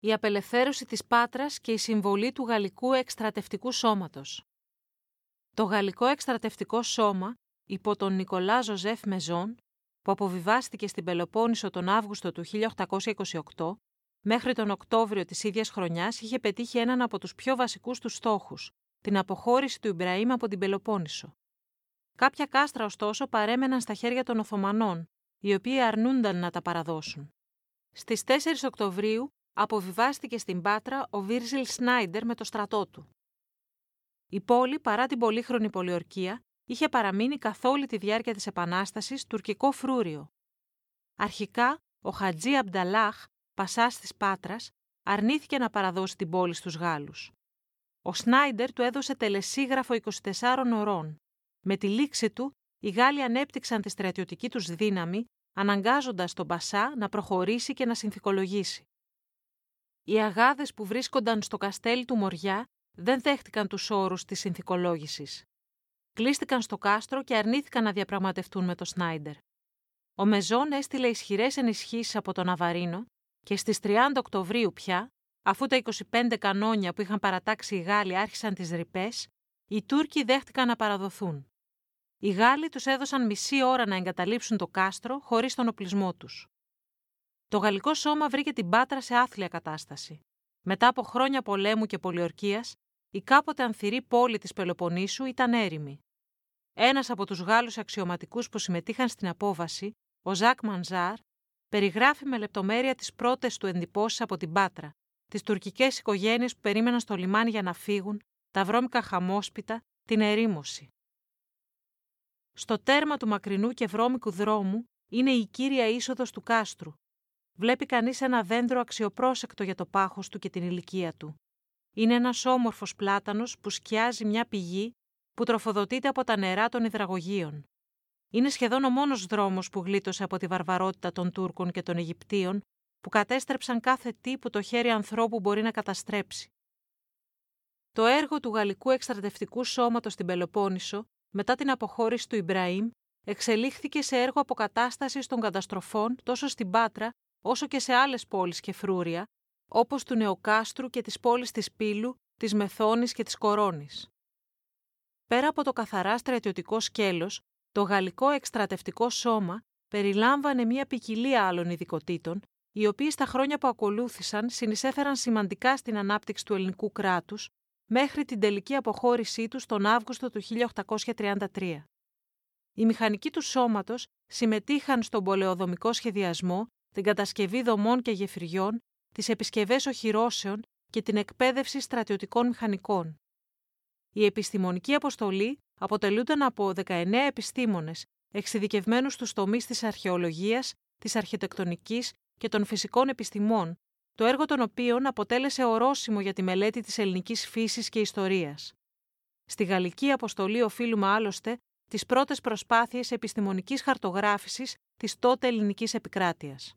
η απελευθέρωση της Πάτρας και η συμβολή του Γαλλικού Εκστρατευτικού Σώματος. Το Γαλλικό Εκστρατευτικό Σώμα, υπό τον Νικολά Ζωζέφ Μεζόν, που αποβιβάστηκε στην Πελοπόννησο τον Αύγουστο του 1828, μέχρι τον Οκτώβριο της ίδιας χρονιάς είχε πετύχει έναν από τους πιο βασικούς τους στόχους, την αποχώρηση του Ιμπραήμ από την Πελοπόννησο. Κάποια κάστρα, ωστόσο, παρέμεναν στα χέρια των Οθωμανών, οι οποίοι αρνούνταν να τα παραδώσουν. Στις 4 Οκτωβρίου αποβιβάστηκε στην Πάτρα ο Βίρζιλ Σνάιντερ με το στρατό του. Η πόλη, παρά την πολύχρονη πολιορκία, είχε παραμείνει καθ' όλη τη διάρκεια της Επανάστασης τουρκικό φρούριο. Αρχικά, ο Χατζή Αμπταλάχ, πασάς της Πάτρας, αρνήθηκε να παραδώσει την πόλη στους Γάλλους. Ο Σνάιντερ του έδωσε τελεσίγραφο 24 ωρών. Με τη λήξη του, οι Γάλλοι ανέπτυξαν τη στρατιωτική τους δύναμη, αναγκάζοντας τον Πασά να προχωρήσει και να συνθηκολογήσει. Οι αγάδες που βρίσκονταν στο καστέλι του Μοριά δεν δέχτηκαν τους όρους της συνθηκολόγησης. Κλείστηκαν στο κάστρο και αρνήθηκαν να διαπραγματευτούν με τον Σνάιντερ. Ο Μεζόν έστειλε ισχυρές ενισχύσεις από τον Αβαρίνο και στις 30 Οκτωβρίου πια, αφού τα 25 κανόνια που είχαν παρατάξει οι Γάλλοι άρχισαν τις ρηπές, οι Τούρκοι δέχτηκαν να παραδοθούν. Οι Γάλλοι τους έδωσαν μισή ώρα να εγκαταλείψουν το κάστρο χωρίς τον οπλισμό τους. Το γαλλικό σώμα βρήκε την Πάτρα σε άθλια κατάσταση. Μετά από χρόνια πολέμου και πολιορκίας, η κάποτε ανθυρή πόλη της Πελοποννήσου ήταν έρημη. Ένας από τους Γάλλους αξιωματικούς που συμμετείχαν στην απόβαση, ο Ζακ Μανζάρ, περιγράφει με λεπτομέρεια τις πρώτες του εντυπώσεις από την Πάτρα, τις τουρκικές οικογένειες που περίμεναν στο λιμάνι για να φύγουν, τα βρώμικα χαμόσπιτα, την ερήμωση. Στο τέρμα του μακρινού και βρώμικου δρόμου είναι η κύρια είσοδος του κάστρου, βλέπει κανείς ένα δέντρο αξιοπρόσεκτο για το πάχος του και την ηλικία του. Είναι ένας όμορφος πλάτανος που σκιάζει μια πηγή που τροφοδοτείται από τα νερά των υδραγωγείων. Είναι σχεδόν ο μόνος δρόμος που γλίτωσε από τη βαρβαρότητα των Τούρκων και των Αιγυπτίων, που κατέστρεψαν κάθε τι που το χέρι ανθρώπου μπορεί να καταστρέψει. Το έργο του Γαλλικού Εκστρατευτικού Σώματος στην Πελοπόννησο, μετά την αποχώρηση του Ιμπραήμ, εξελίχθηκε σε έργο αποκατάστασης των καταστροφών τόσο στην Πάτρα όσο και σε άλλες πόλεις και φρούρια, όπως του Νεοκάστρου και της πόλης της Πύλου, της Μεθόνης και της Κορώνης. Πέρα από το καθαρά στρατιωτικό σκέλος, το Γαλλικό Εκστρατευτικό Σώμα περιλάμβανε μια ποικιλία άλλων ειδικοτήτων, οι οποίοι στα χρόνια που ακολούθησαν συνεισέφεραν σημαντικά στην ανάπτυξη του ελληνικού κράτους, μέχρι την τελική αποχώρησή τους τον Αύγουστο του 1833. Οι μηχανικοί του σώματος συμμετείχαν στον πολεοδομικό σχεδιασμό την κατασκευή δομών και γεφυριών, τις επισκευές οχυρώσεων και την εκπαίδευση στρατιωτικών μηχανικών. Η επιστημονική αποστολή αποτελούνταν από 19 επιστήμονες, εξειδικευμένους στους τομείς της αρχαιολογίας, της αρχιτεκτονικής και των φυσικών επιστημών, το έργο των οποίων αποτέλεσε ορόσημο για τη μελέτη της ελληνικής φύσης και ιστορίας. Στη γαλλική αποστολή οφείλουμε άλλωστε τις πρώτες προσπάθειες επιστημονικής χαρτογράφησης της τότε ελληνικής επικράτειας.